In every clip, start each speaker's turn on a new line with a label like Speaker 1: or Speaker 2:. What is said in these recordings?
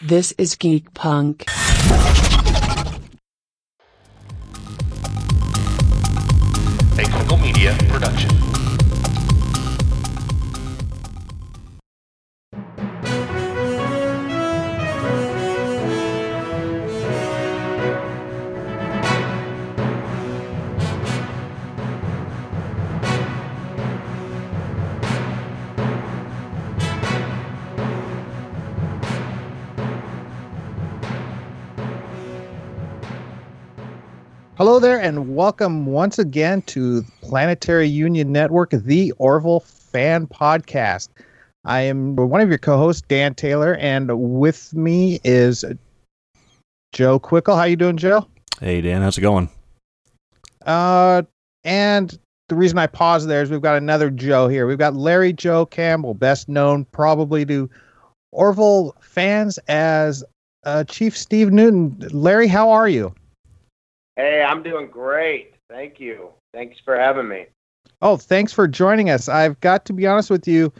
Speaker 1: This is Geek Punk.
Speaker 2: Welcome once again to Planetary Union Network, the Orville Fan Podcast. I am one of your co-hosts, Dan Taylor, and with me is Joe Quickle. How you doing, Joe?
Speaker 3: Hey Dan, how's it going?
Speaker 2: Uh, and the reason I pause there is we've got another Joe here. We've got Larry Joe Campbell, best known probably to Orville fans as uh, Chief Steve Newton. Larry, how are you?
Speaker 4: Hey, I'm doing great. Thank you. Thanks for having me.
Speaker 2: Oh, thanks for joining us. I've got to be honest with you.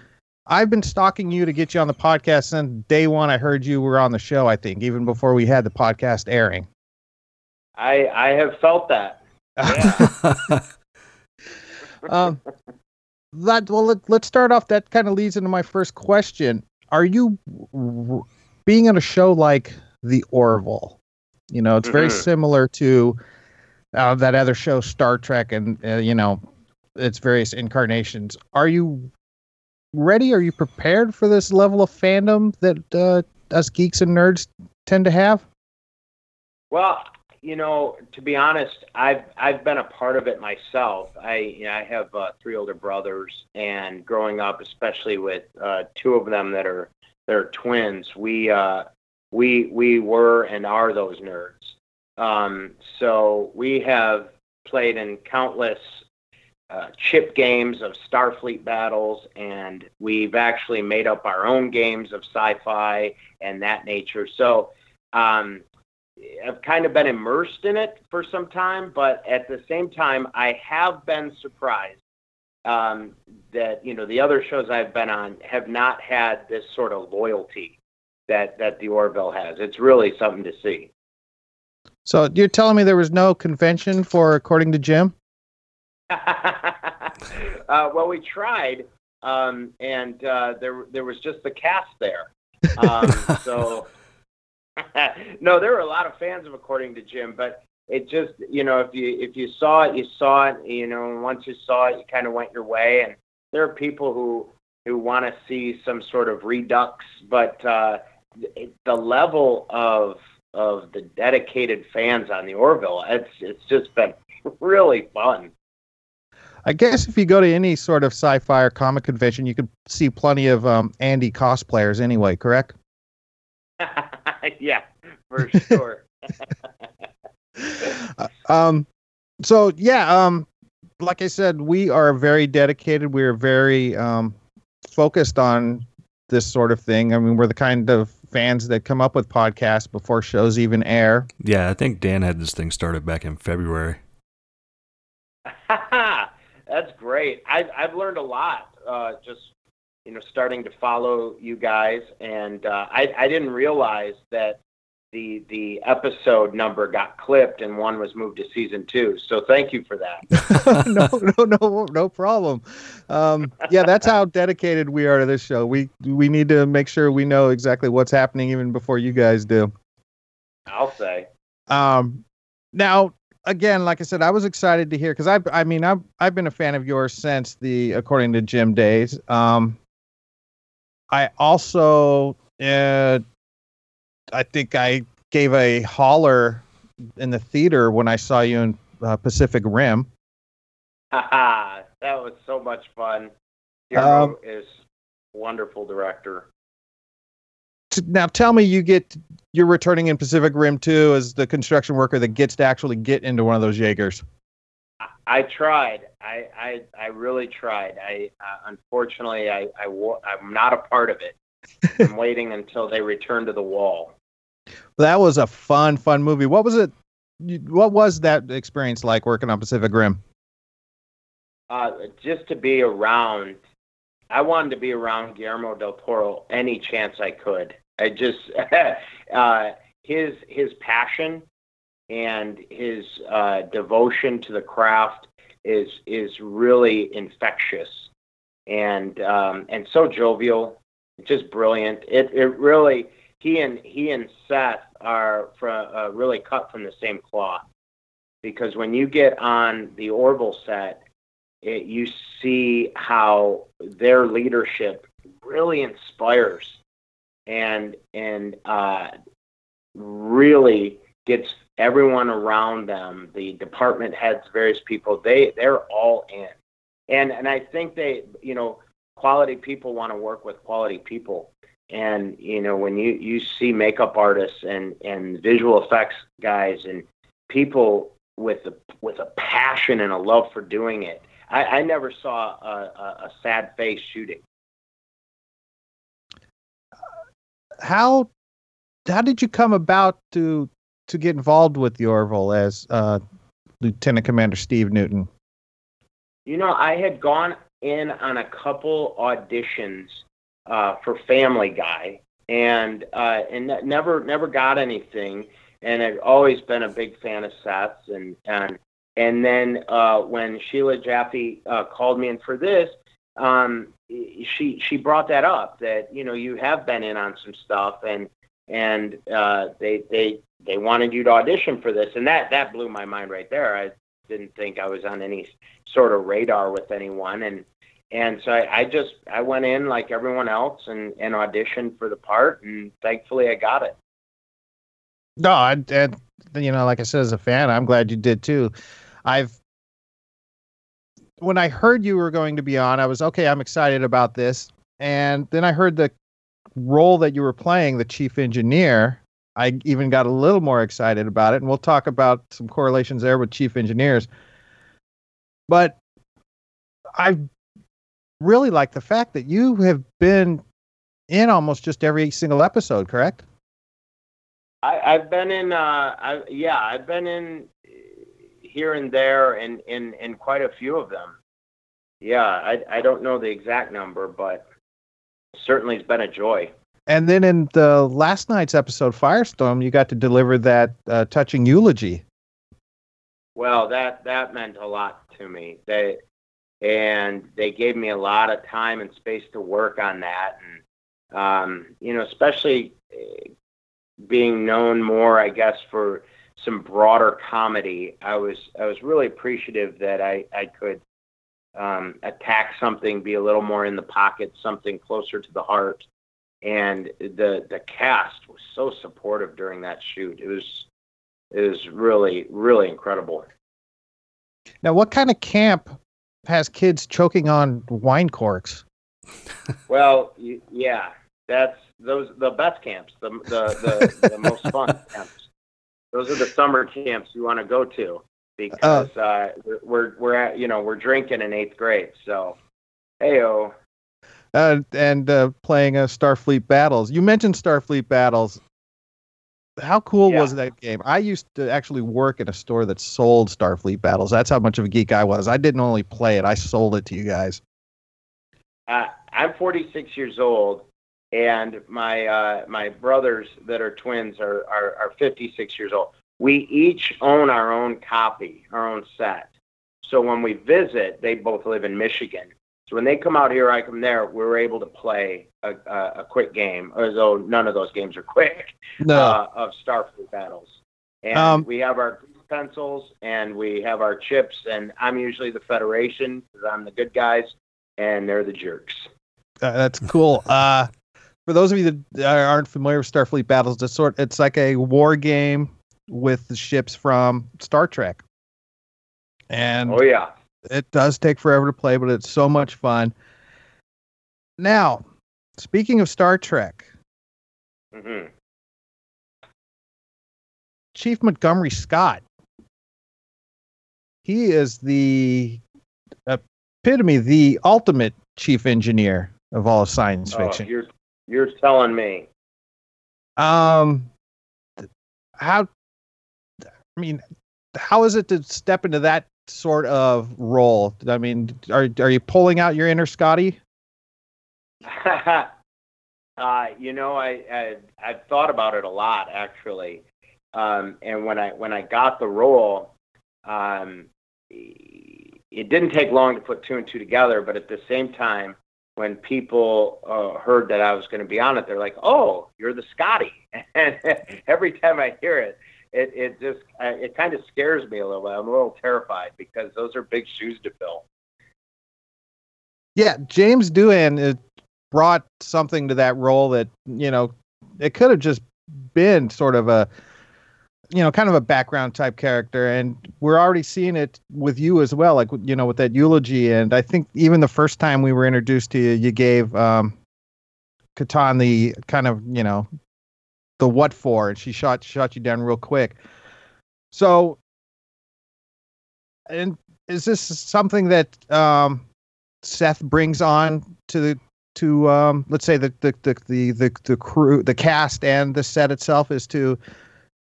Speaker 2: I've been stalking you to get you on the podcast since day one. I heard you were on the show, I think, even before we had the podcast airing.
Speaker 4: I I have felt that. Yeah.
Speaker 2: um, that, well, let, let's start off. That kind of leads into my first question. Are you being on a show like The Orville? You know, it's very
Speaker 4: Mhm.
Speaker 2: similar to uh, that other show, Star Trek, and, uh, you know, its various incarnations. Are you ready? Are you prepared for this level of fandom that uh, us geeks and nerds tend to have?
Speaker 4: well, you know, to be honest, I've I've been a part of it myself. I you know, I have uh, three older brothers, and growing up, especially with uh, two of them that are they're twins, we uh, we we were and are those nerds. Um, so we have played in countless uh, chip games of Starfleet battles, and we've actually made up our own games of sci-fi and that nature. So um, I've kind of been immersed in it for some time, but at the same time, I have been surprised um, that you know the other shows I've been on have not had this sort of loyalty that that the Orville has. It's really something to see.
Speaker 2: So you're telling me there was no convention for According to Jim?
Speaker 4: uh, well, we tried, um, and uh, there there was just the cast there. Um, so no, there were a lot of fans of According to Jim, but it just you know if you if you saw it, you saw it. You know, and once you saw it, you kind of went your way. And there are people who who want to see some sort of redux, but uh, the, level of of the dedicated fans on the Orville, it's it's just been really fun.
Speaker 2: I guess if you go to any sort of sci-fi or comic convention, you could see plenty of um, Andy cosplayers anyway, correct?
Speaker 4: yeah, for sure.
Speaker 2: Uh, um, so yeah, um, like I said, we are very dedicated. We are very um, focused on this sort of thing. I mean, we're the kind of fans that come up with podcasts before shows even air.
Speaker 3: Yeah, I think Dan had this thing started back in February.
Speaker 4: That's great. I've I've learned a lot. Uh, just you know, starting to follow you guys, and uh, I I didn't realize that the the episode number got clipped and one was moved to season two. So thank you for that.
Speaker 2: no, no, no, no problem. Um, yeah, that's how dedicated we are to this show. We we need to make sure we know exactly what's happening even before you guys do.
Speaker 4: I'll say.
Speaker 2: Um, now, again, like I said, I was excited to hear because I, I mean, I've I've been a fan of yours since the According to Jim days. Um, I also, uh, I think I gave a holler in the theater when I saw you in uh, Pacific Rim.
Speaker 4: Haha, that was so much fun. Hero
Speaker 2: Um,
Speaker 4: is wonderful director.
Speaker 2: Now, tell me, you get you're returning in Pacific Rim 2 as the construction worker that gets to actually get into one of those Jaegers.
Speaker 4: I, I tried. I, I I really tried. I uh, unfortunately I I I'm not a part of it. I'm waiting until they return to the wall.
Speaker 2: That was a fun, fun movie. What was it? What was that experience like working on Pacific Rim?
Speaker 4: Uh, just to be around I wanted to be around Guillermo del Toro any chance I could. I just uh, his his passion and his uh, devotion to the craft is is really infectious and um, and so jovial, just brilliant. It it really he and he and Seth are from, uh, really cut from the same cloth because when you get on the Orville set, it, you see how their leadership really inspires and and uh, really gets everyone around them, the department heads, various people, they they're all in. And and I think they, you know, quality people want to work with quality people. And you know, when you you see makeup artists and and visual effects guys and people with a with a passion and a love for doing it, I, I never saw a, a, a sad face shooting.
Speaker 2: How how did you come about to to get involved with the Orville as uh, Lieutenant Commander Steve Newton?
Speaker 4: You know, I had gone in on a couple auditions uh, for Family Guy, and uh, and never never got anything. And I've always been a big fan of Seth's, and and and then uh, when Sheila Jaffe uh, called me in for this, um, she she brought that up that you know you have been in on some stuff, and and uh, they they they wanted you to audition for this, and that that blew my mind right there. I didn't think I was on any sort of radar with anyone, and and so I, I just I went in like everyone else and and auditioned for the part, and thankfully I got it.
Speaker 2: No, I, and you know, like I said, as a fan, I'm glad you did too. I've when I heard you were going to be on, I was okay. I'm excited about this, and then I heard the role that you were playing, the chief engineer, I even got a little more excited about it. And we'll talk about some correlations there with chief engineers. But I really like the fact that you have been in almost just every single episode, correct?
Speaker 4: I, I've been in, uh, I, yeah, I've been in here and there and in, in quite a few of them. Yeah, I, I don't know the exact number, but certainly it's been a joy.
Speaker 2: And then in the last night's episode, Firestorm, you got to deliver that uh, touching eulogy.
Speaker 4: Well, that that meant a lot to me. They and they gave me a lot of time and space to work on that, and um, you know, especially eh, being known more, I guess, for some broader comedy. I was I was really appreciative that I I could um, attack something, be a little more in the pocket, something closer to the heart and the the cast was so supportive during that shoot. It was it was really really incredible.
Speaker 2: Now, what kind of camp has kids choking on wine corks?
Speaker 4: well, yeah, that's those the best camps, the the the, the most fun camps. Those are the summer camps you want to go to because uh, uh, we're we're at you know we're drinking in eighth grade, so heyo
Speaker 2: uh, and uh, playing uh, Starfleet Battles. You mentioned Starfleet Battles. How cool yeah. was that game? I used to actually work in a store that sold Starfleet Battles. That's how much of a geek I was. I didn't only play it; I sold it to you guys.
Speaker 4: Uh, I'm 46 years old, and my uh, my brothers that are twins are, are are 56 years old. We each own our own copy, our own set. So when we visit, they both live in Michigan. So when they come out here, I come there. We're able to play a, a, a quick game, although none of those games are quick.
Speaker 2: No.
Speaker 4: Uh, of Starfleet battles, and um, we have our pencils and we have our chips, and I'm usually the Federation because I'm the good guys, and they're the jerks.
Speaker 2: Uh, that's cool. uh, for those of you that aren't familiar with Starfleet battles, it's sort it's like a war game with the ships from Star Trek. And
Speaker 4: oh yeah,
Speaker 2: it does take forever to play, but it's so much fun. Now, speaking of Star Trek,
Speaker 4: mm-hmm.
Speaker 2: Chief Montgomery Scott, he is the epitome, the ultimate chief engineer of all of science oh, fiction.
Speaker 4: You're you're telling me.
Speaker 2: Um, how? I mean, how is it to step into that sort of role? I mean, are are you pulling out your inner Scotty?
Speaker 4: uh, you know, I, I I've thought about it a lot actually, um, and when I when I got the role, um, it didn't take long to put two and two together. But at the same time, when people uh, heard that I was going to be on it, they're like, "Oh, you're the Scotty!" And every time I hear it, it it just uh, it kind of scares me a little bit. I'm a little terrified because those are big shoes to fill.
Speaker 2: Yeah, James Doohan uh, brought something to that role that you know it could have just been sort of a you know kind of a background type character and we're already seeing it with you as well like you know with that eulogy and i think even the first time we were introduced to you you gave um Katan the kind of you know the what for and she shot shot you down real quick. So and is this something that um seth brings on to the to um let's say the the the the the, the crew the cast and the set itself is to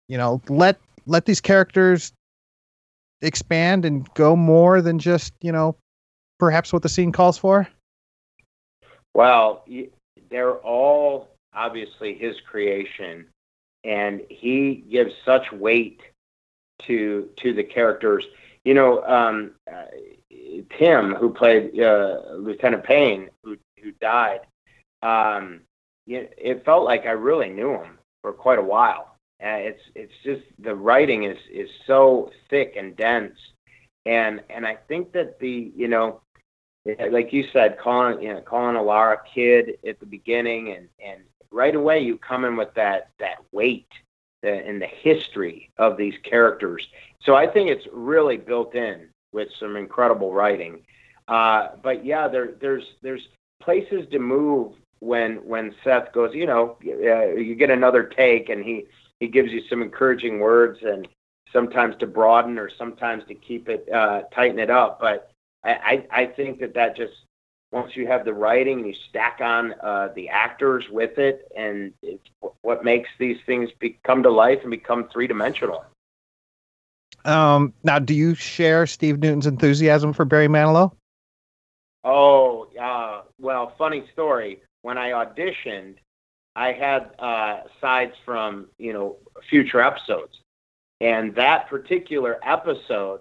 Speaker 2: you know let let these characters expand and go more than just you know perhaps what the scene calls for?
Speaker 4: Well they're all obviously his creation and he gives such weight to to the characters. You know um uh, tim who played uh, lieutenant payne who who died um it, it felt like i really knew him for quite a while. It's it's just the writing is is so thick and dense, and and I think that the you know, like you said, calling you know calling Alara kid at the beginning, and and right away you come in with that that weight and the history of these characters. So I think it's really built in with some incredible writing. Uh, but yeah, there there's there's places to move when when Seth goes. You know, uh, you get another take, and he he gives you some encouraging words and sometimes to broaden or sometimes to keep it uh, tighten it up. But I, I, I think that that just once you have the writing and you stack on uh, the actors with it, and it's what makes these things be, come to life and become three dimensional.
Speaker 2: Um, now, do you share Steve Newton's enthusiasm for Barry Manilow?
Speaker 4: Oh, uh, well, funny story. When I auditioned, I had uh, sides from you know future episodes, and that particular episode,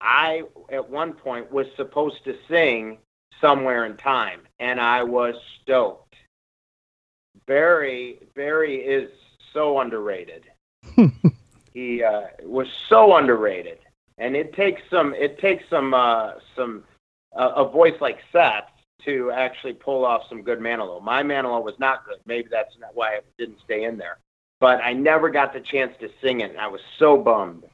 Speaker 4: I at one point was supposed to sing somewhere in time, and I was stoked. Barry Barry is so underrated. he uh, was so underrated, and it takes some it takes some uh, some uh, a voice like Seth to actually pull off some good Manilow. My Manilow was not good. Maybe that's not why it didn't stay in there. But I never got the chance to sing it, and I was so bummed.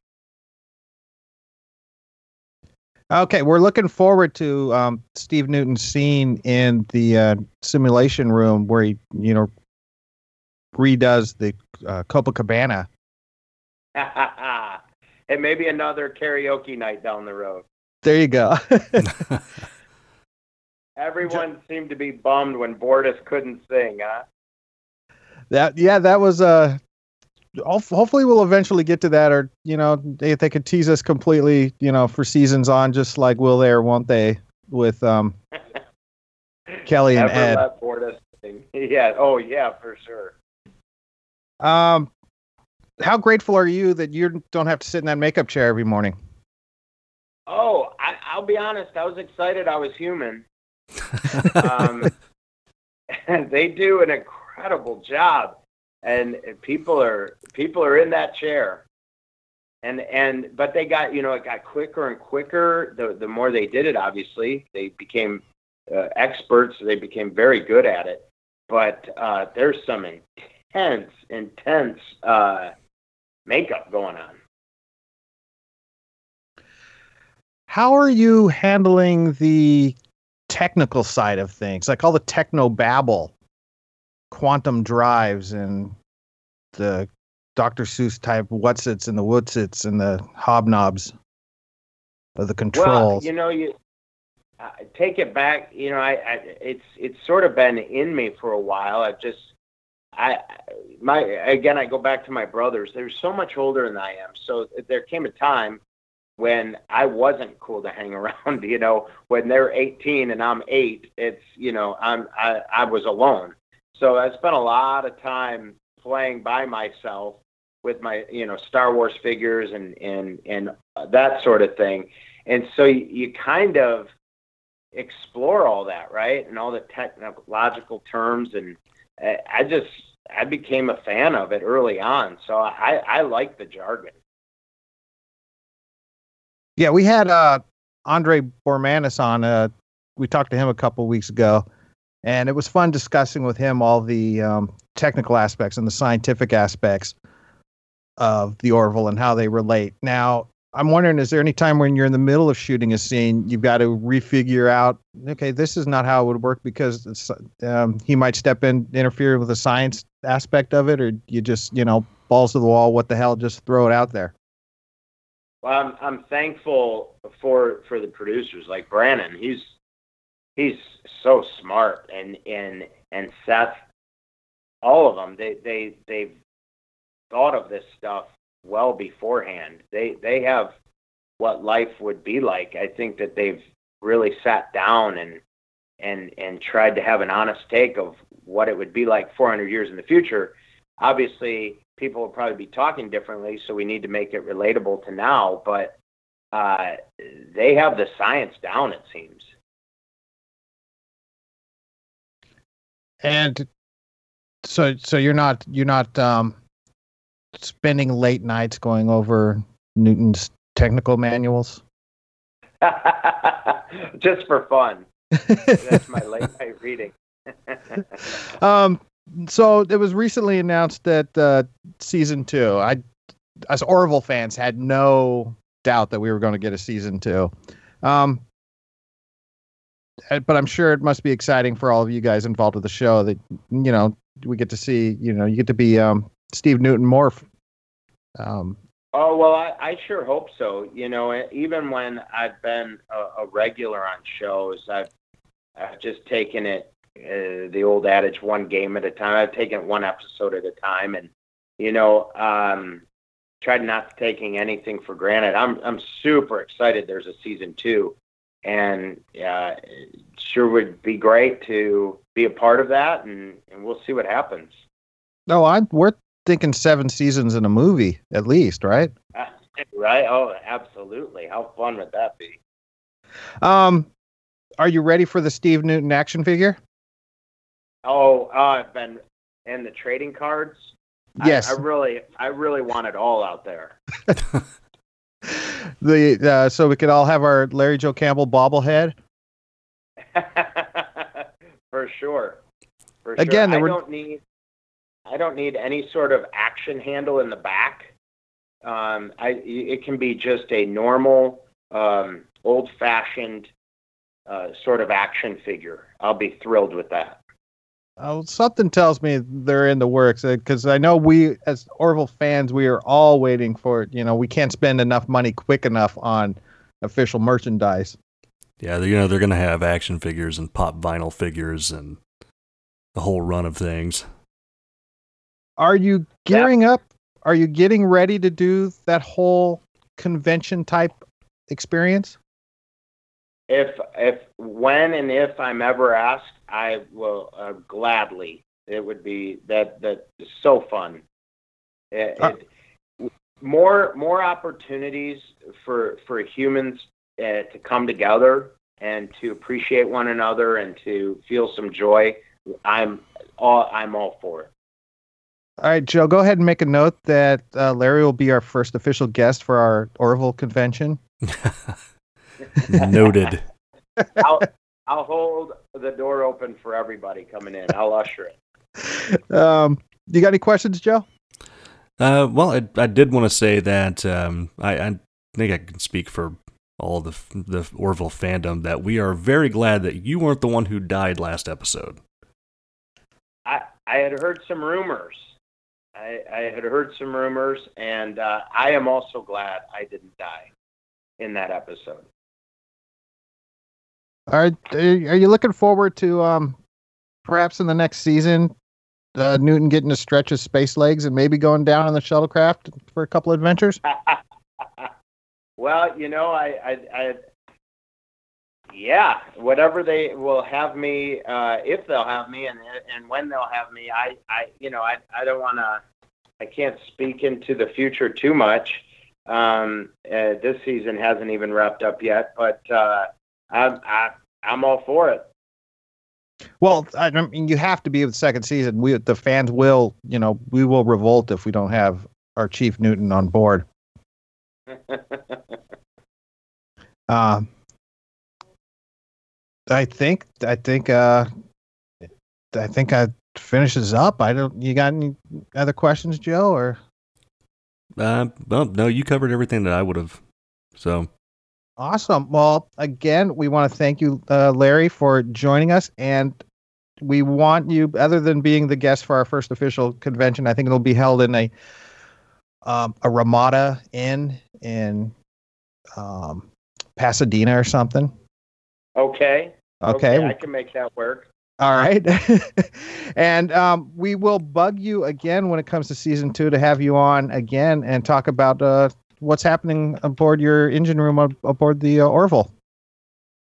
Speaker 2: Okay, we're looking forward to um, Steve Newton's scene in the uh, simulation room where he, you know, redoes the uh, Copacabana.
Speaker 4: and maybe another karaoke night down the road.
Speaker 2: There you go.
Speaker 4: Everyone seemed to be bummed when Bortus couldn't sing, huh?
Speaker 2: That yeah, that was uh hopefully we'll eventually get to that or you know if they could tease us completely you know for seasons on just like will they or won't they with um kelly and
Speaker 4: Never
Speaker 2: ed.
Speaker 4: let yeah oh yeah for sure.
Speaker 2: Um how grateful are you that you don't have to sit in that makeup chair every morning?
Speaker 4: Oh I, i'll be honest i was excited i was human. Um, they do an incredible job, and people are people are in that chair. And and but they got you know it got quicker and quicker. The the more they did it, obviously they became uh, experts. They became very good at it. But uh, there's some intense, intense uh, makeup going on.
Speaker 2: How are you handling the technical side of things, like all the techno babble, quantum drives, and the Dr. Seuss type what's its and the what's its and the hobnobs of the controls.
Speaker 4: Well, you know, you uh, take it back. You know, I, I it's it's sort of been in me for a while. I've just I my again I go back to my brothers. They're so much older than I am. So there came a time when I wasn't cool to hang around. You know, when they're 18 and I'm eight, it's you know I'm I, I was alone. So I spent a lot of time playing by myself with my you know Star Wars figures and and and that sort of thing. And so you, you kind of explore all that, right? And all the technological terms and I, just I became a fan of it early on. So I I like the jargon.
Speaker 2: Yeah, we had uh Andre Bormanis on. Uh, we talked to him a couple weeks ago, and it was fun discussing with him all the um, technical aspects and the scientific aspects of the Orville and how they relate. Now, I'm wondering, is there any time when you're in the middle of shooting a scene, you've got to refigure out, okay, this is not how it would work because um, he might step in, interfere with the science aspect of it, or you just, you know, balls to the wall, what the hell, just throw it out there.
Speaker 4: Well, I'm I'm thankful for for the producers like Brannon. He's he's so smart and and and Seth, all of them. They they they've thought of this stuff well beforehand. They they have what life would be like. I think that they've really sat down and and and tried to have an honest take of what it would be like 400 years in the future. Obviously, people will probably be talking differently, so we need to make it relatable to now. But uh, they have the science down, it seems.
Speaker 2: And so, so you're not you're not um, spending late nights going over Newton's technical manuals.
Speaker 4: Just for fun. That's my late night reading.
Speaker 2: um, so it was recently announced that uh, season two. I, as Orville fans, had no doubt that we were going to get a season two. Um, but I'm sure it must be exciting for all of you guys involved with the show that you know we get to see. You know, you get to be um, Steve Newton morph. Um,
Speaker 4: oh well, I, I sure hope so. You know, even when I've been a, a regular on shows, I've I've just taken it uh, the old adage, one game at a time. I've taken one episode at a time, and you know, um, tried not taking anything for granted. I'm I'm super excited. There's a season two, and uh, sure would be great to be a part of that, and, and we'll see what happens.
Speaker 2: No, I'm we're thinking seven seasons in a movie at least, right?
Speaker 4: right? Oh, absolutely. How fun would that be?
Speaker 2: Um, are you ready for the Steve Newton action figure?
Speaker 4: Oh, uh, I've been in the trading cards.
Speaker 2: Yes,
Speaker 4: I, I really, I really want it all out there.
Speaker 2: the uh, so we could all have our Larry Joe Campbell bobblehead.
Speaker 4: For sure. For
Speaker 2: Again,
Speaker 4: sure. I
Speaker 2: were...
Speaker 4: don't need, I don't need any sort of action handle in the back. Um, I, it can be just a normal, um, old-fashioned uh, sort of action figure. I'll be thrilled with that.
Speaker 2: Uh, something tells me they're in the works because uh, I know we, as Orville fans, we are all waiting for it. You know, we can't spend enough money quick enough on official merchandise.
Speaker 3: Yeah, you know they're going to have action figures and pop vinyl figures and the whole run of things.
Speaker 2: Are you gearing yeah. up? Are you getting ready to do that whole convention type experience?
Speaker 4: If if when and if I'm ever asked, I will uh, gladly. It would be that that is so fun. It, uh, it, more more opportunities for for humans uh, to come together and to appreciate one another and to feel some joy. I'm all I'm all for it.
Speaker 2: All right, Joe, go ahead and make a note that uh, Larry will be our first official guest for our Orville convention.
Speaker 3: Noted.
Speaker 4: I'll, I'll hold the door open for everybody coming in. I'll usher it.
Speaker 2: Um, you got any questions, Joe?
Speaker 3: Uh, well, I, I did want to say that um, I, I think I can speak for all the the Orville fandom that we are very glad that you weren't the one who died last episode.
Speaker 4: I I had heard some rumors. I, I had heard some rumors, and uh, I am also glad I didn't die in that episode.
Speaker 2: Are are you looking forward to um perhaps in the next season uh, Newton getting to stretch his space legs and maybe going down on the shuttlecraft for a couple adventures?
Speaker 4: Well, you know, I, I, I yeah, whatever they will have me, uh, if they'll have me, and and when they'll have me, I, I, you know, I, I don't want to, I can't speak into the future too much. Um, uh, this season hasn't even wrapped up yet, but uh, I'm, I, I'm all for it.
Speaker 2: Well, I mean you have to be with the second season. We the fans will, you know, we will revolt if we don't have our chief Newton on board. Um, I think I think uh, I think I finishes up. I don't. You got any other questions, Joe? Or
Speaker 3: Uh, well, no, you covered everything that I would have. So
Speaker 2: awesome. Well, again, we want to thank you, uh, Larry, for joining us, and we want you, other than being the guest for our first official convention, I think it'll be held in a um, a Ramada Inn in um, Pasadena or something.
Speaker 4: okay.
Speaker 2: Okay.
Speaker 4: I can make that work.
Speaker 2: All right. and um, we will bug you again when it comes to season two to have you on again and talk about uh, what's happening aboard your engine room ab- aboard the uh, Orville.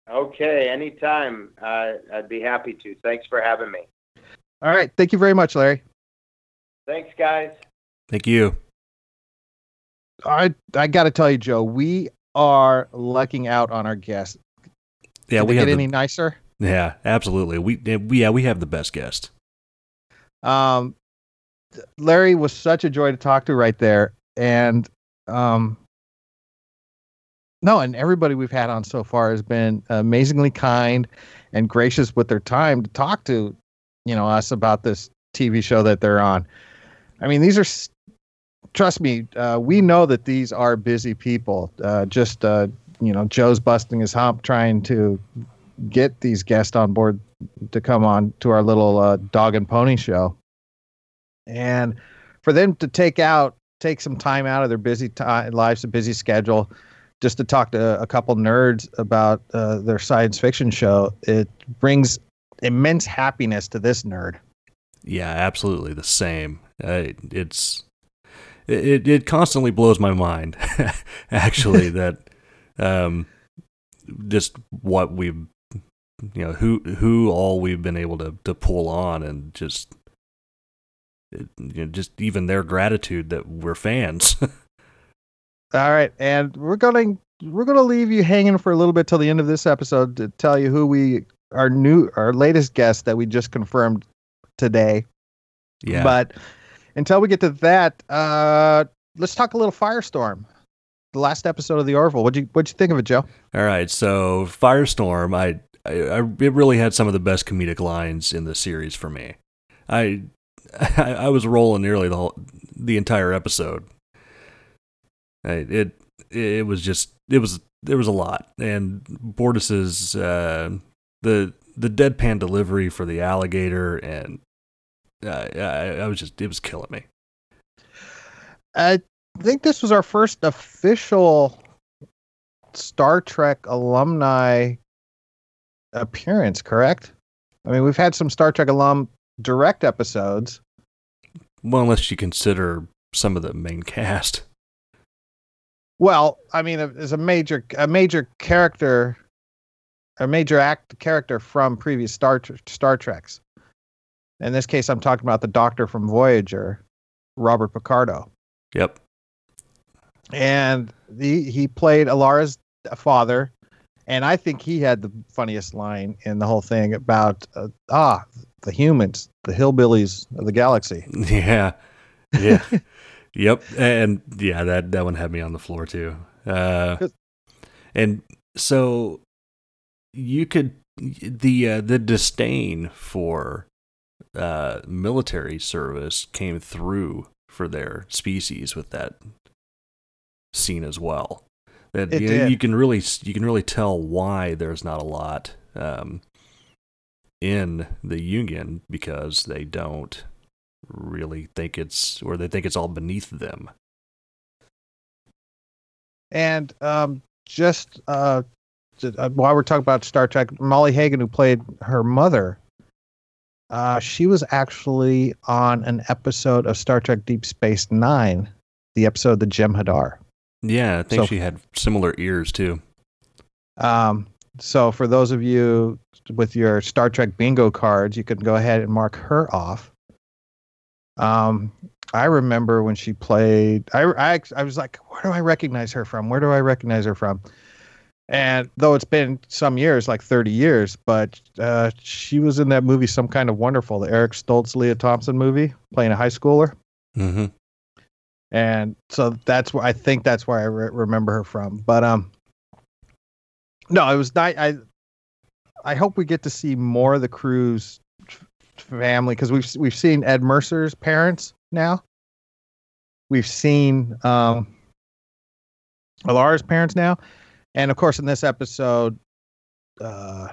Speaker 4: Okay, anytime. Uh, I'd be happy to. Thanks for having me.
Speaker 2: All right. Thank you very much, Larry.
Speaker 4: Thanks, guys.
Speaker 3: thank you.
Speaker 2: I I got to tell you, Joe, we are lucking out on our guests.
Speaker 3: Yeah,
Speaker 2: Did
Speaker 3: we
Speaker 2: it
Speaker 3: have
Speaker 2: get
Speaker 3: the,
Speaker 2: any nicer?
Speaker 3: yeah, absolutely. We, we yeah we have the best guest.
Speaker 2: Um, Larry was such a joy to talk to right there, and um, no, and everybody we've had on so far has been amazingly kind and gracious with their time to talk to, you know, us about this TV show that they're on. I mean, these are, trust me, uh, we know that these are busy people. Uh, just, uh, you know, Joe's busting his hump trying to get these guests on board to come on to our little uh, dog and pony show. And for them to take out, take some time out of their busy time, lives, a busy schedule, just to talk to a couple nerds about uh, their science fiction show, it brings immense happiness to this nerd.
Speaker 3: Yeah, absolutely the same. Uh, it's it it constantly blows my mind, actually, that um, just what we've you know who who all we've been able to to pull on and just you know, just even their gratitude that we're fans.
Speaker 2: All right, and we're going we're going to leave you hanging for a little bit till the end of this episode to tell you who we our new our latest guest that we just confirmed today.
Speaker 3: yeah,
Speaker 2: But until we get to that, uh, let's talk a little Firestorm. The last episode of the Orville. What'd you what'd you think of it, Joe?
Speaker 3: All right, so Firestorm, I, I, I it really had some of the best comedic lines in the series for me. I, I, I was rolling nearly the whole, the entire episode. I, it, it was just, it was, there was a lot, and Bortus's, uh, the, the deadpan delivery for the alligator, and uh, I, I was just, it was killing me.
Speaker 2: I think this was our first official Star Trek alumni appearance, correct? I mean, we've had some Star Trek alum direct episodes.
Speaker 3: Well, unless you consider some of the main cast.
Speaker 2: Well, I mean, as a major a major character, a major act character from previous Star Star Treks. In this case, I'm talking about the Doctor from Voyager, Robert Picardo,
Speaker 3: Yep.
Speaker 2: and he he played Alara's father, and I think he had the funniest line in the whole thing about uh, ah the humans, the hillbillies of the galaxy.
Speaker 3: Yeah. Yeah. yep. And yeah, that that one had me on the floor too. Uh, and so you could the uh, the disdain for uh, military service came through for their species with that scene as well. That
Speaker 2: It
Speaker 3: you,
Speaker 2: did.
Speaker 3: you can really you can really tell why there's not a lot um, in the union because they don't really think it's or they think it's all beneath them.
Speaker 2: And um, just uh, uh, while we're talking about Star Trek, Molly Hagan, who played her mother, uh, she was actually on an episode of Star Trek Deep Space Nine, the episode The Jem'Hadar.
Speaker 3: Yeah, I think
Speaker 2: So-
Speaker 3: she had similar ears too.
Speaker 2: Um, so for those of you with your Star Trek bingo cards, you can go ahead and mark her off. Um, I remember when she played. I, I I was like, where do I recognize her from? Where do I recognize her from? And though it's been some years, like 30 years, but uh, she was in that movie, Some Kind of Wonderful, the Eric Stoltz, Lea Thompson movie, playing a high schooler.
Speaker 3: hmm
Speaker 2: and so that's where I think that's where I re- remember her from. But um, no, it was not. I I hope we get to see more of the crew's family because we've we've seen Ed Mercer's parents now. We've seen um, Alara's parents now, and of course in this episode, uh,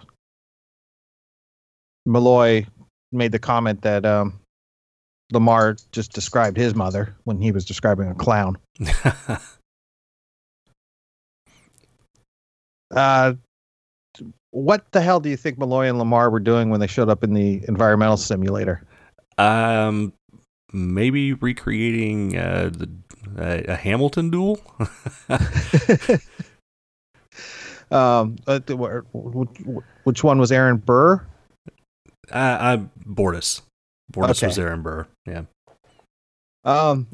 Speaker 2: Malloy made the comment that um, Lamar just described his mother when he was describing a clown. Uh, what the hell do you think Malloy and Lamar were doing when they showed up in the environmental simulator?
Speaker 3: um, maybe recreating uh, the a, a Hamilton duel.
Speaker 2: um, uh, th- wh- wh- which one was Aaron Burr?
Speaker 3: uh, I Bortus. Bortus
Speaker 2: Okay.
Speaker 3: was Aaron Burr. Yeah.
Speaker 2: Um,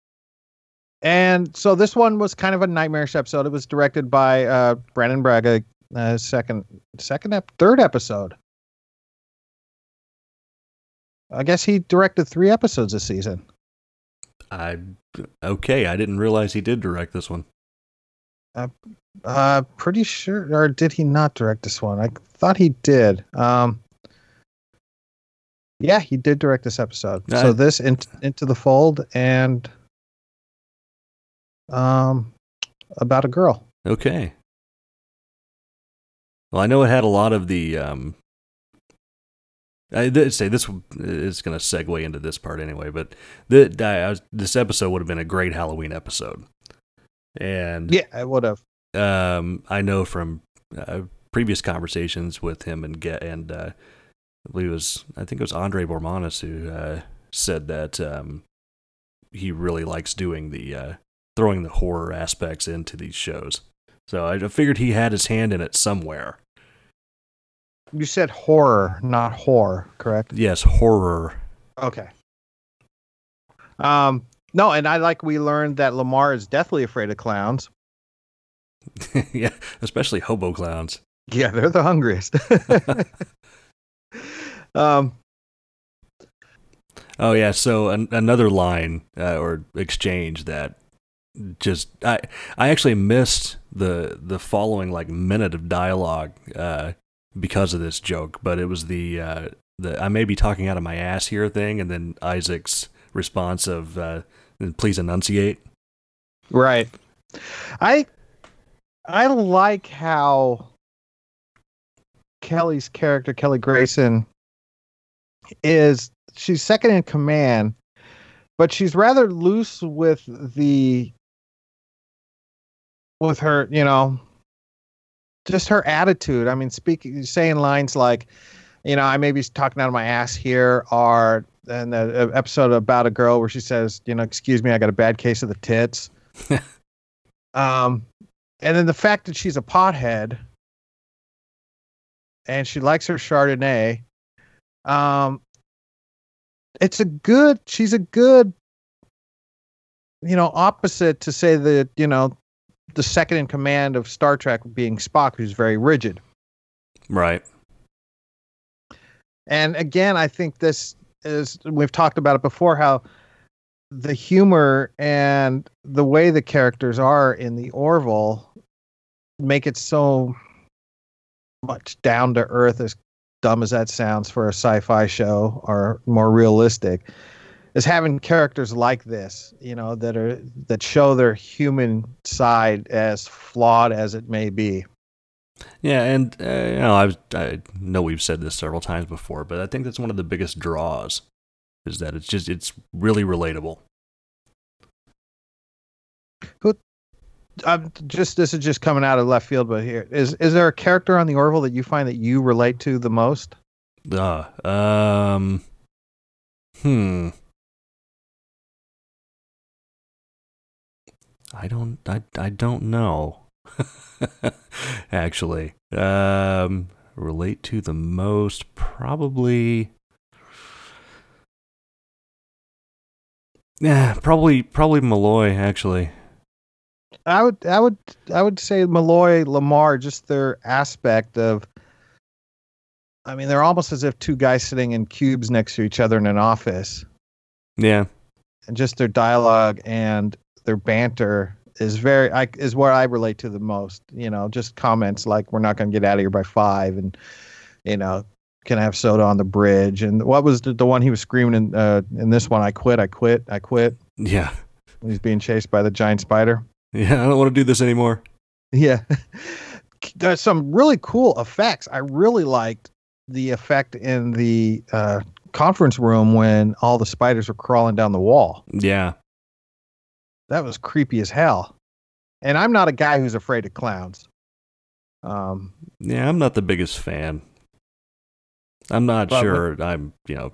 Speaker 2: and so this one was kind of a nightmarish episode. It was directed by uh, Brannon Braga. Uh, second, second, ep- third episode. I guess he directed three episodes this season.
Speaker 3: I okay. I didn't realize he did direct this one.
Speaker 2: Uh, pretty sure, or did he not direct this one? I thought he did. Um, yeah, he did direct this episode.
Speaker 3: I-
Speaker 2: so this in, into the fold and um, about a girl.
Speaker 3: Okay. Well, I know it had a lot of the. Um, I did say this is going to segue into this part anyway, but the, I was, this episode would have been a great Halloween episode, and
Speaker 2: Yeah, I would have.
Speaker 3: um, I know from uh, previous conversations with him and get and uh, I believe it was I think it was Andre Bormanis who uh, said that um, he really likes doing the uh, throwing the horror aspects into these shows. So I figured he had his hand in it somewhere.
Speaker 2: You said horror, not whore, correct?
Speaker 3: Yes, horror.
Speaker 2: Okay. Um, no, and I like we learned that Lamar is deathly afraid of clowns.
Speaker 3: yeah, especially hobo clowns.
Speaker 2: Yeah, they're the hungriest. um,
Speaker 3: Oh yeah, so an- another line uh, or exchange that just I I actually missed the the following like minute of dialogue uh, because of this joke, but it was the uh, the I may be talking out of my ass here thing, and then Isaac's response of uh, please enunciate.
Speaker 2: Right. I I like how Kelly's character, Kelly Grayson, is she's second in command, but she's rather loose with the with her, you know, just her attitude. I mean, speaking saying lines like, you know, I may be talking out of my ass here, or and the episode about a girl where she says, you know, excuse me, I got a bad case of the tits. Um, and then the fact that she's a pothead and she likes her Chardonnay. Um, it's a good. She's a good. You know, opposite to say that you know, the second in command of Star Trek being Spock, who's very rigid.
Speaker 3: Right.
Speaker 2: And again, I think this is we've talked about it before how the humor and the way the characters are in the Orville make it so much down to earth as dumb as that sounds for a sci-fi show or more realistic is having characters like this you know that are that show their human side as flawed as it may be
Speaker 3: Yeah, and uh, you know I've, I know we've said this several times before, but I think that's one of the biggest draws is that it's just it's really relatable.
Speaker 2: I'm just this is just coming out of left field, but here is is there a character on the Orville that you find that you relate to the most?
Speaker 3: Uh, um, hmm. I don't. I. I don't know. Actually, um, relate to the most probably. Yeah, probably probably Malloy. Actually,
Speaker 2: I would, I would, I would say Malloy, LaMarr, just their aspect of. I mean, they're almost as if two guys sitting in cubes next to each other in an office,
Speaker 3: yeah,
Speaker 2: and just their dialogue and their banter is very, I, is where I relate to the most. You know, just comments like, "We're not going to get out of here by five, and you know, can I have soda on the bridge? And what was the, the one he was screaming in, uh, in this one? I quit, I quit, I quit.
Speaker 3: yeah,
Speaker 2: He's being chased by the giant spider.
Speaker 3: Yeah. I don't want to do this anymore.
Speaker 2: Yeah. There's some really cool effects. I really liked the effect in the uh, conference room when all the spiders were crawling down the wall.
Speaker 3: Yeah,
Speaker 2: That was creepy as hell. And I'm not a guy who's afraid of clowns. Um,
Speaker 3: yeah. I'm not the biggest fan. I'm not sure. I'm you know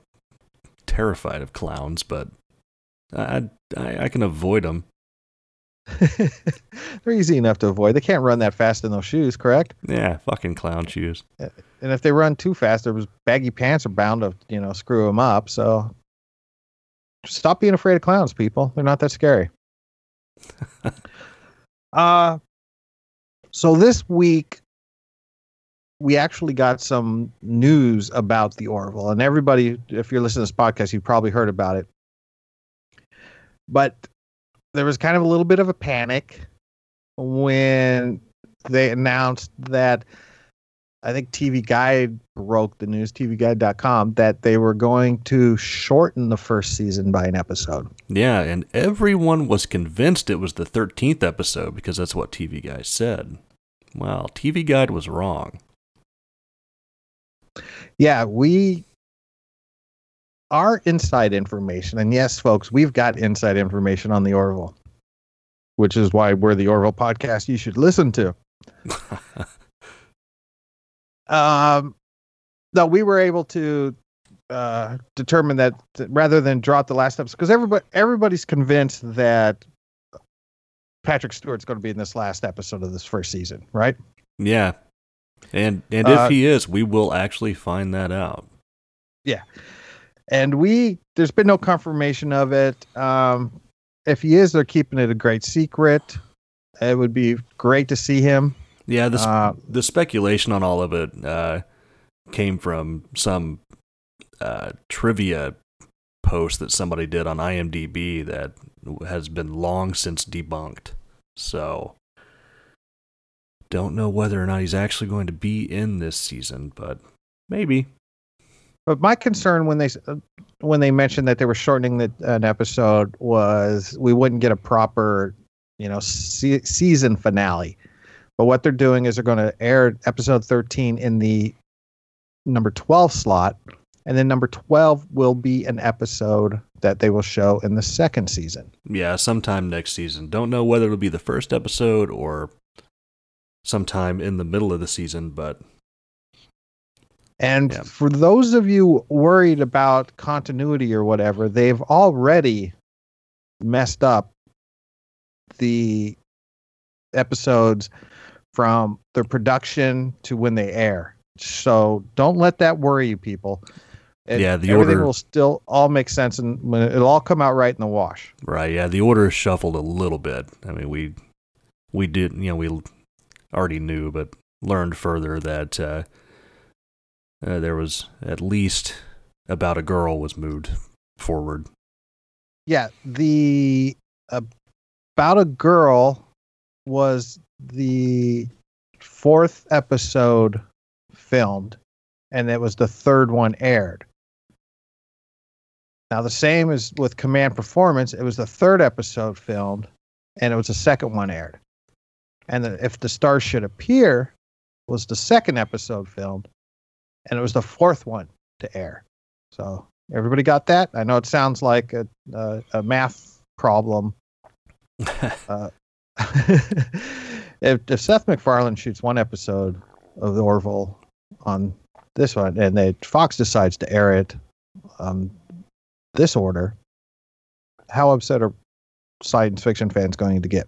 Speaker 3: terrified of clowns, but I I, I can avoid them.
Speaker 2: they're easy enough to avoid. They can't run that fast in those shoes, correct?
Speaker 3: Yeah, fucking clown shoes.
Speaker 2: And if they run too fast, those baggy pants are bound to, you know, screw them up. So stop being afraid of clowns, people. They're not that scary. uh, so this week, we actually got some news about the Orville. And everybody, if you're listening to this podcast, you've probably heard about it. But there was kind of a little bit of a panic when they announced that I think TV Guide broke the news, TVGuide.com, that they were going to shorten the first season by an episode.
Speaker 3: Yeah, and everyone was convinced it was the 13th episode because that's what TV Guide said. Well, TV Guide was wrong.
Speaker 2: Yeah, we our inside information, and yes, folks, we've got inside information on the Orville, which is why we're the Orville podcast you should listen to. Um, no, we were able to uh, determine that rather than drop the last episode, because everybody everybody's convinced that Patrick Stewart's going to be in this last episode of this first season, right?
Speaker 3: yeah. And and
Speaker 2: Uh,
Speaker 3: if he is, we will actually find that out.
Speaker 2: And we there's been no confirmation of it. Um, if he is, they're keeping it a great secret. It would be great to see him.
Speaker 3: Yeah, the, sp-
Speaker 2: Uh,
Speaker 3: the speculation on all of it uh, came from some uh, trivia post that somebody did on IMDb that has been long since debunked. So, don't know whether or not he's actually going to be in this season, but maybe.
Speaker 2: But my concern when they uh, when they mentioned that they were shortening the, an episode was we wouldn't get a proper, you know, se- season finale. But what they're doing is they're going to air episode 13 in the number 12 slot, and then number 12 will be an episode that they will show in the second season.
Speaker 3: Yeah, sometime next season. Don't know whether it'll be the first episode or sometime in the middle of the season, but
Speaker 2: And
Speaker 3: Yeah.
Speaker 2: for those of you worried about continuity or whatever, they've already messed up the episodes from their production to when they air. So don't let that worry you, people. It-
Speaker 3: Yeah, the
Speaker 2: everything
Speaker 3: order-
Speaker 2: will still all make sense and when it'll all come out right in the wash.
Speaker 3: Right, yeah, the order is shuffled a little bit. I mean, we we did, you know, we already knew, but learned further that uh, uh, there was at least about a girl was moved forward.
Speaker 2: Yeah, the about a girl was the fourth episode filmed, and it was the third one aired. Now the same as with Command Performance, it was the third episode filmed, and it was the second one aired. And the, if the stars should appear, was the second episode filmed, and it was the fourth one to air. So everybody got that? I know it sounds like a a, a math problem. Uh, if, if Seth MacFarlane shoots one episode of the Orville on this one, and they Fox decides to air it on this order, how upset are science fiction fans going to get?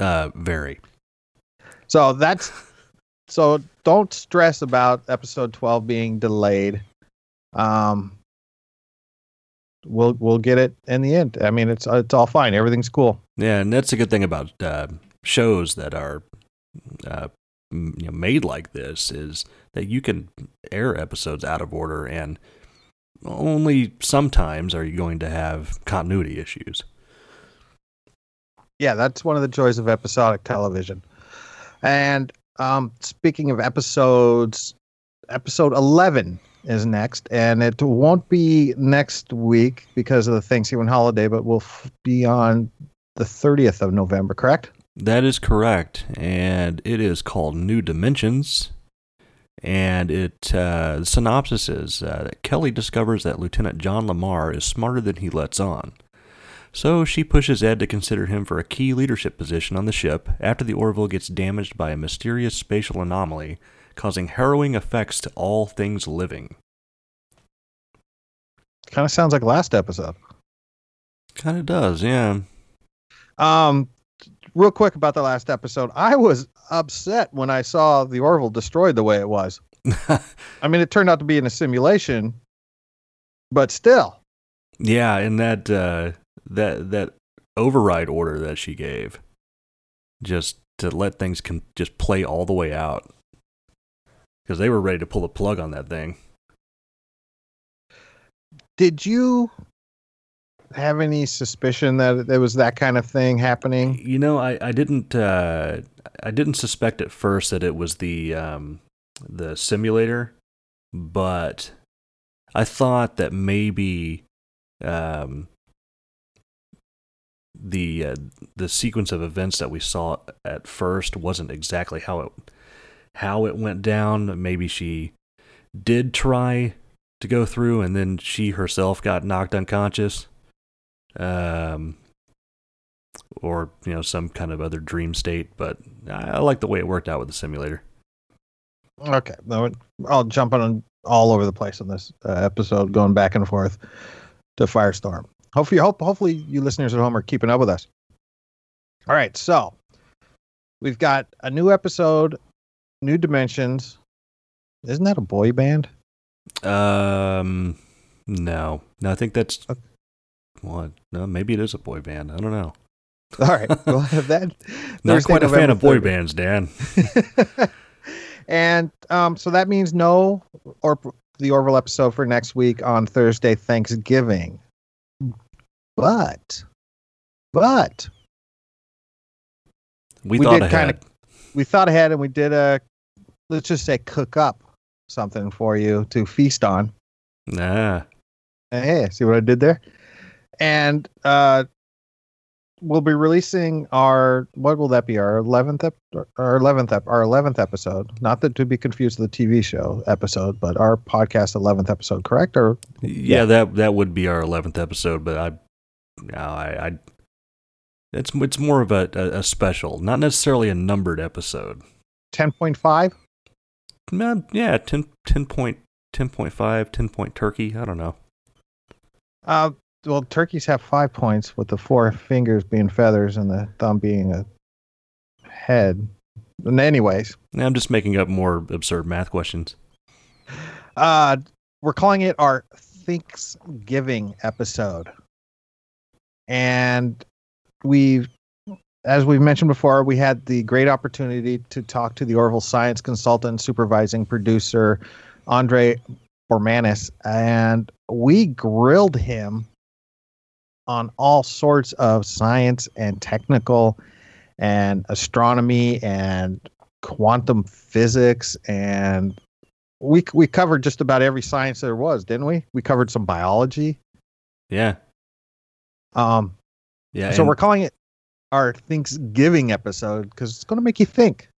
Speaker 3: Uh, very.
Speaker 2: So that's so don't stress about episode 12 being delayed. Um we'll we'll get it in the end. I mean it's it's all fine. Everything's cool.
Speaker 3: Yeah, and that's a good thing about uh, shows that are uh, you know, made like this is that you can air episodes out of order, and only sometimes are you going to have continuity issues.
Speaker 2: Yeah, that's one of the joys of episodic television. And um speaking of episodes, episode 11 is next and it won't be next week because of the Thanksgiving holiday, but will f- be on the 30th of November, correct?
Speaker 3: That is correct, and it is called New Dimensions. And it uh, the synopsis is uh, that Kelly discovers that Lieutenant John LaMarr is smarter than he lets on. So she pushes Ed to consider him for a key leadership position on the ship after the Orville gets damaged by a mysterious spatial anomaly, causing harrowing effects to all things living.
Speaker 2: Kind of sounds like last episode.
Speaker 3: Kind of does, yeah.
Speaker 2: Um, real quick about the last episode, I was upset when I saw the Orville destroyed the way it was. I mean, it turned out to be in a simulation, but still,
Speaker 3: Yeah, and that uh, that that override order that she gave, just to let things can just play all the way out, because they were ready to pull the plug on that thing.
Speaker 2: did you have any suspicion that there was that kind of thing happening?
Speaker 3: You know, I I didn't uh, I didn't suspect at first that it was the um, the simulator, but I thought that maybe um, the uh, the sequence of events that we saw at first wasn't exactly how it how it went down. Maybe she did try to go through, and then she herself got knocked unconscious, um, or you know some kind of other dream state. But I, I like the way it worked out with the simulator.
Speaker 2: Okay, I'll jump on all over the place on this uh, episode, going back and forth to Firestorm. Hopefully, hope hopefully you listeners at home are keeping up with us. All right, so we've got a new episode, new dimensions. Isn't that a boy band?
Speaker 3: Um, no, no, I think that's
Speaker 2: Okay.
Speaker 3: what. No, maybe it is a boy band. I don't know.
Speaker 2: All right, we'll have that.
Speaker 3: Not
Speaker 2: Thursday,
Speaker 3: quite a fan of boy bands, Dan.
Speaker 2: and um, so that means no or the Orville episode for next week on Thursday, Thanksgiving. But, but
Speaker 3: We,
Speaker 2: We
Speaker 3: thought
Speaker 2: did kinda- we thought ahead and we did a, let's just say, cook up something for you to feast on.
Speaker 3: Nah.
Speaker 2: Hey, see what I did there? And uh, we'll be releasing our what will that be? Our eleventh ep- our eleventh ep- our eleventh episode. Not that to be confused with the TV show episode, but our podcast eleventh episode. Correct? Or
Speaker 3: Yeah, that that would be our eleventh episode, but I, no, I, I, it's it's more of a, a, a special, not necessarily a numbered episode.
Speaker 2: ten point five?
Speaker 3: Yeah, 10, 10 point, 10.5, 10 point turkey. I don't know.
Speaker 2: Uh, well, turkeys have five points, with the four fingers being feathers and the thumb being a head. And anyways,
Speaker 3: I'm just making up more absurd math questions.
Speaker 2: Uh, we're calling it our Thanksgiving episode. And we've, as we've mentioned before, we had the great opportunity to talk to the Orville science consultant, supervising producer, Andre Bormanis, and we grilled him on all sorts of science and technical and astronomy and quantum physics and we we covered just about every science there was, didn't we? We covered some biology.
Speaker 3: Yeah,
Speaker 2: Um,
Speaker 3: yeah.
Speaker 2: so we're calling it our Thanksgiving episode because it's going to make you think.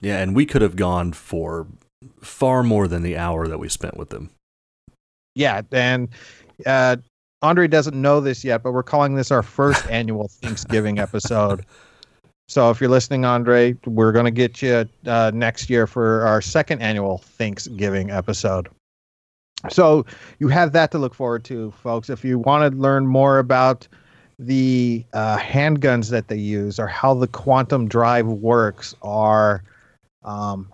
Speaker 3: yeah, and we could have gone for far more than the hour that we spent with them.
Speaker 2: Yeah, and uh, Andre doesn't know this yet, but we're calling this our first annual Thanksgiving episode. So if you're listening, Andre, we're going to get you uh, next year for our second annual Thanksgiving episode. So you have that to look forward to, folks. If you want to learn more about the uh, handguns that they use, or how the quantum drive works, or um,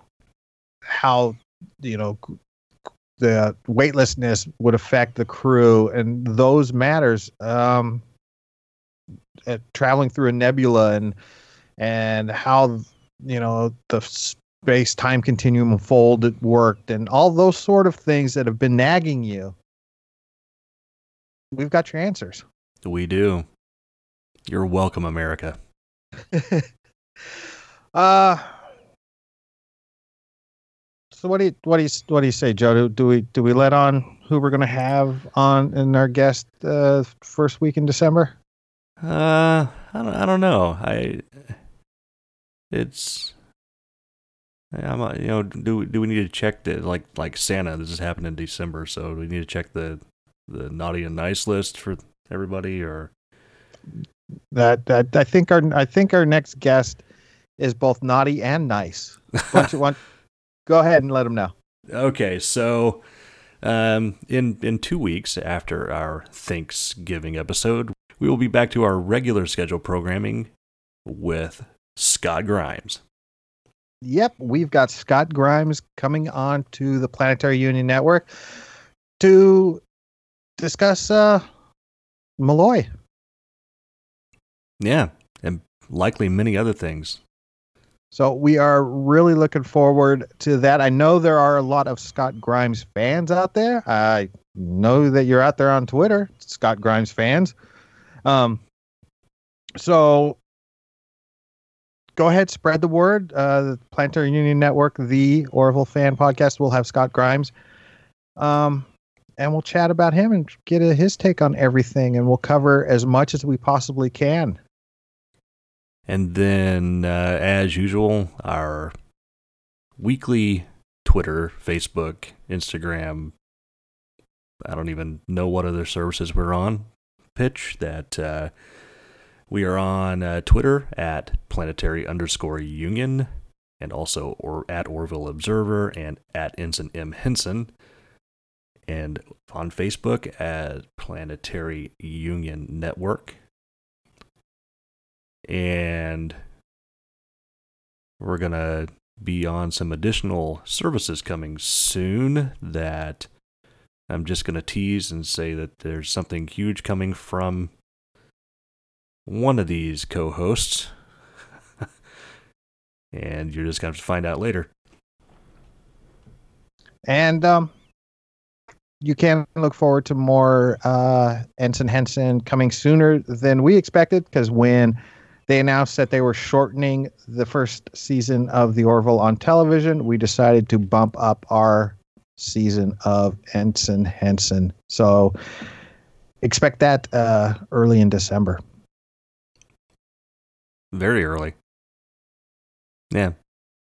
Speaker 2: how you know the weightlessness would affect the crew, and those matters. Um, traveling through a nebula and and how you know the space time continuum fold worked and all those sort of things that have been nagging you we've got your answers
Speaker 3: We do. You're welcome, America.
Speaker 2: uh so what do you what do you what do you say joe do, do we do we let on who we're going to have on in our guest uh first week in december
Speaker 3: Uh, I don't, I don't know. I, it's, I'm, uh, you know, do we- do we need to check the like like Santa? This has happened in December, so do we need to check the the naughty and nice list for everybody, or
Speaker 2: that that i think our i think our next guest is both naughty and nice don't you want go ahead and let them know
Speaker 3: Okay, so um, in in two weeks after our Thanksgiving episode, we will be back to our regular schedule programming with Scott Grimes.
Speaker 2: Yep, we've got Scott Grimes coming on to the Planetary Union Network to discuss uh Malloy.
Speaker 3: Yeah, and likely many other things.
Speaker 2: So we are really looking forward to that. I know there are a lot of Scott Grimes fans out there. I know that you're out there on Twitter, Scott Grimes fans. Um, so go ahead, spread the word. Uh, the Planetary Union Network, the Orville Fan Podcast, will have Scott Grimes. Um, and we'll chat about him and get a, his take on everything, and we'll cover as much as we possibly can.
Speaker 3: And then, uh, as usual, our weekly Twitter, Facebook, Instagram, I don't even know what other services we're on. Pitch that uh, we are on uh, Twitter at planetary underscore union and also or at Orville Observer and at Ensign M. Henson. And on Facebook at Planetary Union Network and we're going to be on some additional services coming soon that I'm just going to tease and say that there's something huge coming from one of these co hosts. and you're just going to have to find out later.
Speaker 2: And um, you can look forward to more uh, Ensign Henson coming sooner than we expected because when they announced that they were shortening the first season of the Orville on television, we decided to bump up our season of Ensign Henson. So expect that uh, early in December.
Speaker 3: Very early. Yeah.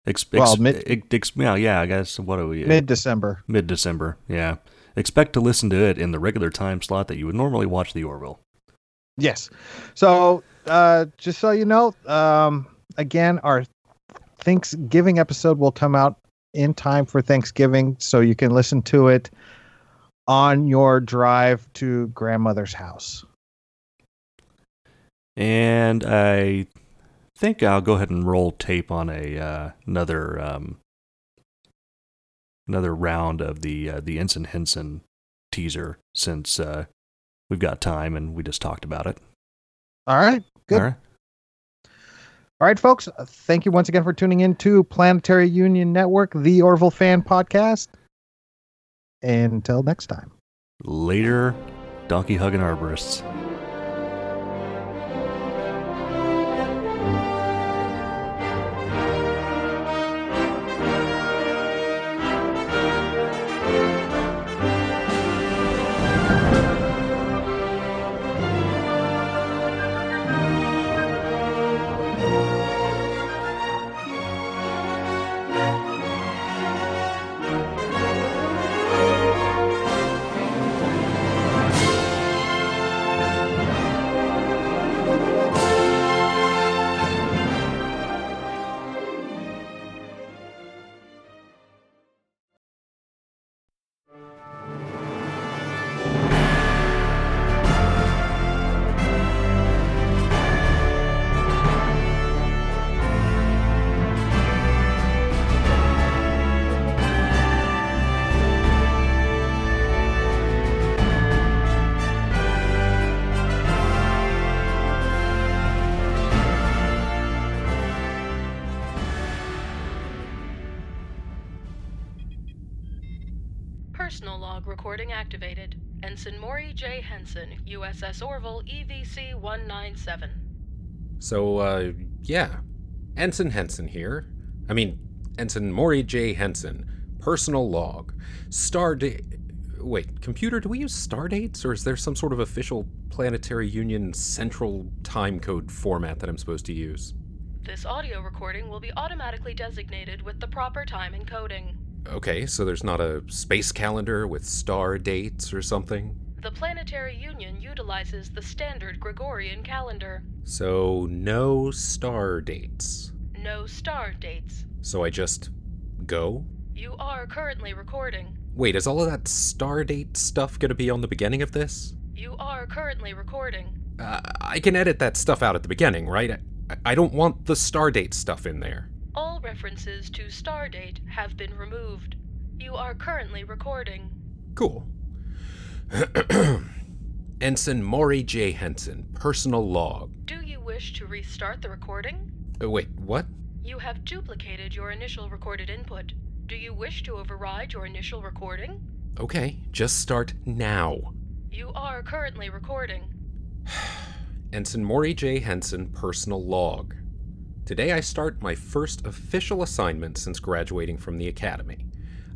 Speaker 3: Ex- ex-
Speaker 2: Well, mid-
Speaker 3: ex- yeah, yeah, I guess. What are we?
Speaker 2: Mid December.
Speaker 3: Mid December, yeah. Expect to listen to it in the regular time slot that you would normally watch the Orville.
Speaker 2: Yes. So uh, just so you know, um, again, our Thanksgiving episode will come out in time for Thanksgiving, so you can listen to it on your drive to grandmother's house.
Speaker 3: And I think I'll go ahead and roll tape on a uh, another um, another round of the uh, the Ensign Henson teaser since uh, we've got time and we just talked about it.
Speaker 2: All right. Good.
Speaker 3: All right.
Speaker 2: All right, folks. Thank you once again for tuning in to Planetary Union Network, the Orville Fan Podcast. Until next time.
Speaker 3: Later, donkey hugging arborists.
Speaker 5: Recording activated. Ensign Maury J. Henson, USS Orville, EVC 197.
Speaker 6: So, uh, yeah. Ensign Henson here. I mean, Ensign Maury J. Henson. Personal log. Star date. Wait, computer, do we use star dates, or is there some sort of official Planetary Union central time code format that I'm supposed to use?
Speaker 5: This audio recording will be automatically designated with the proper time encoding.
Speaker 6: Okay, so there's not a space calendar with star dates or something?
Speaker 5: The Planetary Union utilizes the standard Gregorian calendar.
Speaker 6: So, no star dates.
Speaker 5: No star dates.
Speaker 6: So I just go?
Speaker 5: You are currently recording.
Speaker 6: Wait, is all of that star date stuff gonna be on the beginning of this?
Speaker 5: You are currently recording.
Speaker 6: Uh, I can edit that stuff out at the beginning, right? I, I don't want the star date stuff in there.
Speaker 5: All references to Stardate have been removed. You are currently recording.
Speaker 6: Cool. Ensign Maury J. Henson, personal log.
Speaker 5: Do you wish to restart the recording?
Speaker 6: Uh, wait, what?
Speaker 5: You have duplicated your initial recorded input. Do you wish to override your initial recording?
Speaker 6: Okay, just start now.
Speaker 5: You are currently recording.
Speaker 6: Ensign Maury J. Henson, personal log. Today I start my first official assignment since graduating from the Academy.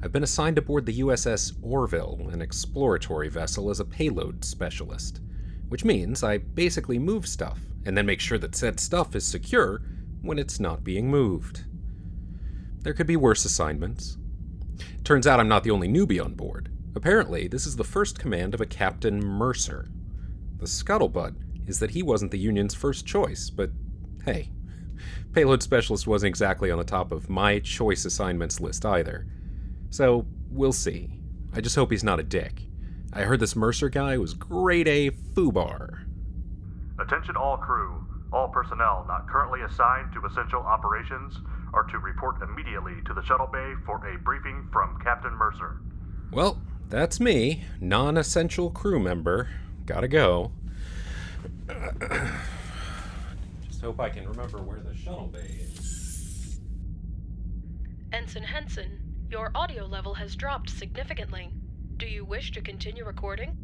Speaker 6: I've been assigned aboard the USS Orville, an exploratory vessel, as a payload specialist, which means I basically move stuff and then make sure that said stuff is secure when it's not being moved. There could be worse assignments. Turns out I'm not the only newbie on board. Apparently, this is the first command of a Captain Mercer. The scuttlebutt is that he wasn't the Union's first choice, but hey, payload specialist wasn't exactly on the top of my choice assignments list either. So, we'll see. I just hope he's not a dick. I heard this Mercer guy was grade A FUBAR.
Speaker 7: Attention all crew. All personnel not currently assigned to essential operations are to report immediately to the shuttle bay for a briefing from Captain Mercer.
Speaker 6: Well, that's me, non essential crew member. Gotta go. Hope I can remember where the shuttle bay is.
Speaker 5: Ensign Henson, your audio level has dropped significantly. Do you wish to continue recording?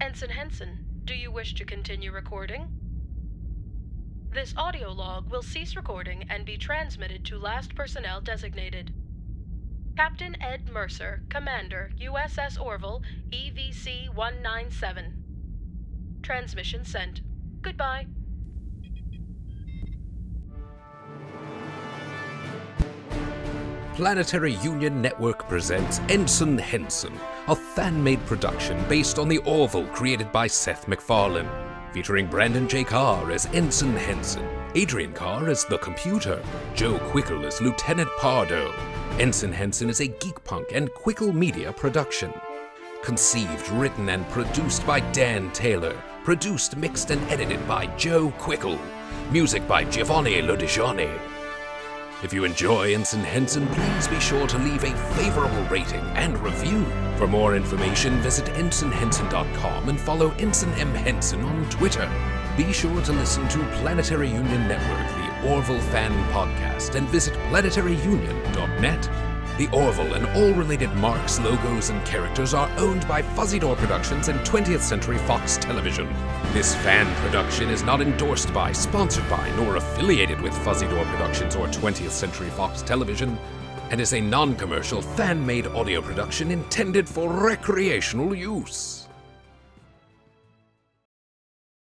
Speaker 5: Ensign Henson, do you wish to continue recording? This audio log will cease recording and be transmitted to last personnel designated. Captain Ed Mercer, Commander, USS Orville, EVC 197. Transmission sent. Goodbye.
Speaker 6: Planetary Union Network presents Ensign Henson, a fan made production based on the Orville created by Seth MacFarlane. Featuring Brandon J. Carr as Ensign Henson, Adrian Carr as the computer, Joe Quickle as Lieutenant Pardo. Ensign Henson is a geek punk and Quickle Media production. Conceived, written, and produced by Dan Taylor. Produced, mixed, and edited by Joe Quickle. Music by Giovanni Lodigiani. If you enjoy Ensign Henson, please be sure to leave a favorable rating and review. For more information, visit ensignhenson.com and follow Ensign M. Henson on Twitter. Be sure to listen to Planetary Union Network, the Orville Fan Podcast, and visit planetaryunion.net. The Orville and all related marks, logos, and characters are owned by Fuzzy Door Productions and 20th Century Fox Television. This fan production is not endorsed by, sponsored by, nor affiliated with Fuzzy Door Productions or 20th Century Fox Television, and is a non commercial, fan made audio production intended for recreational use.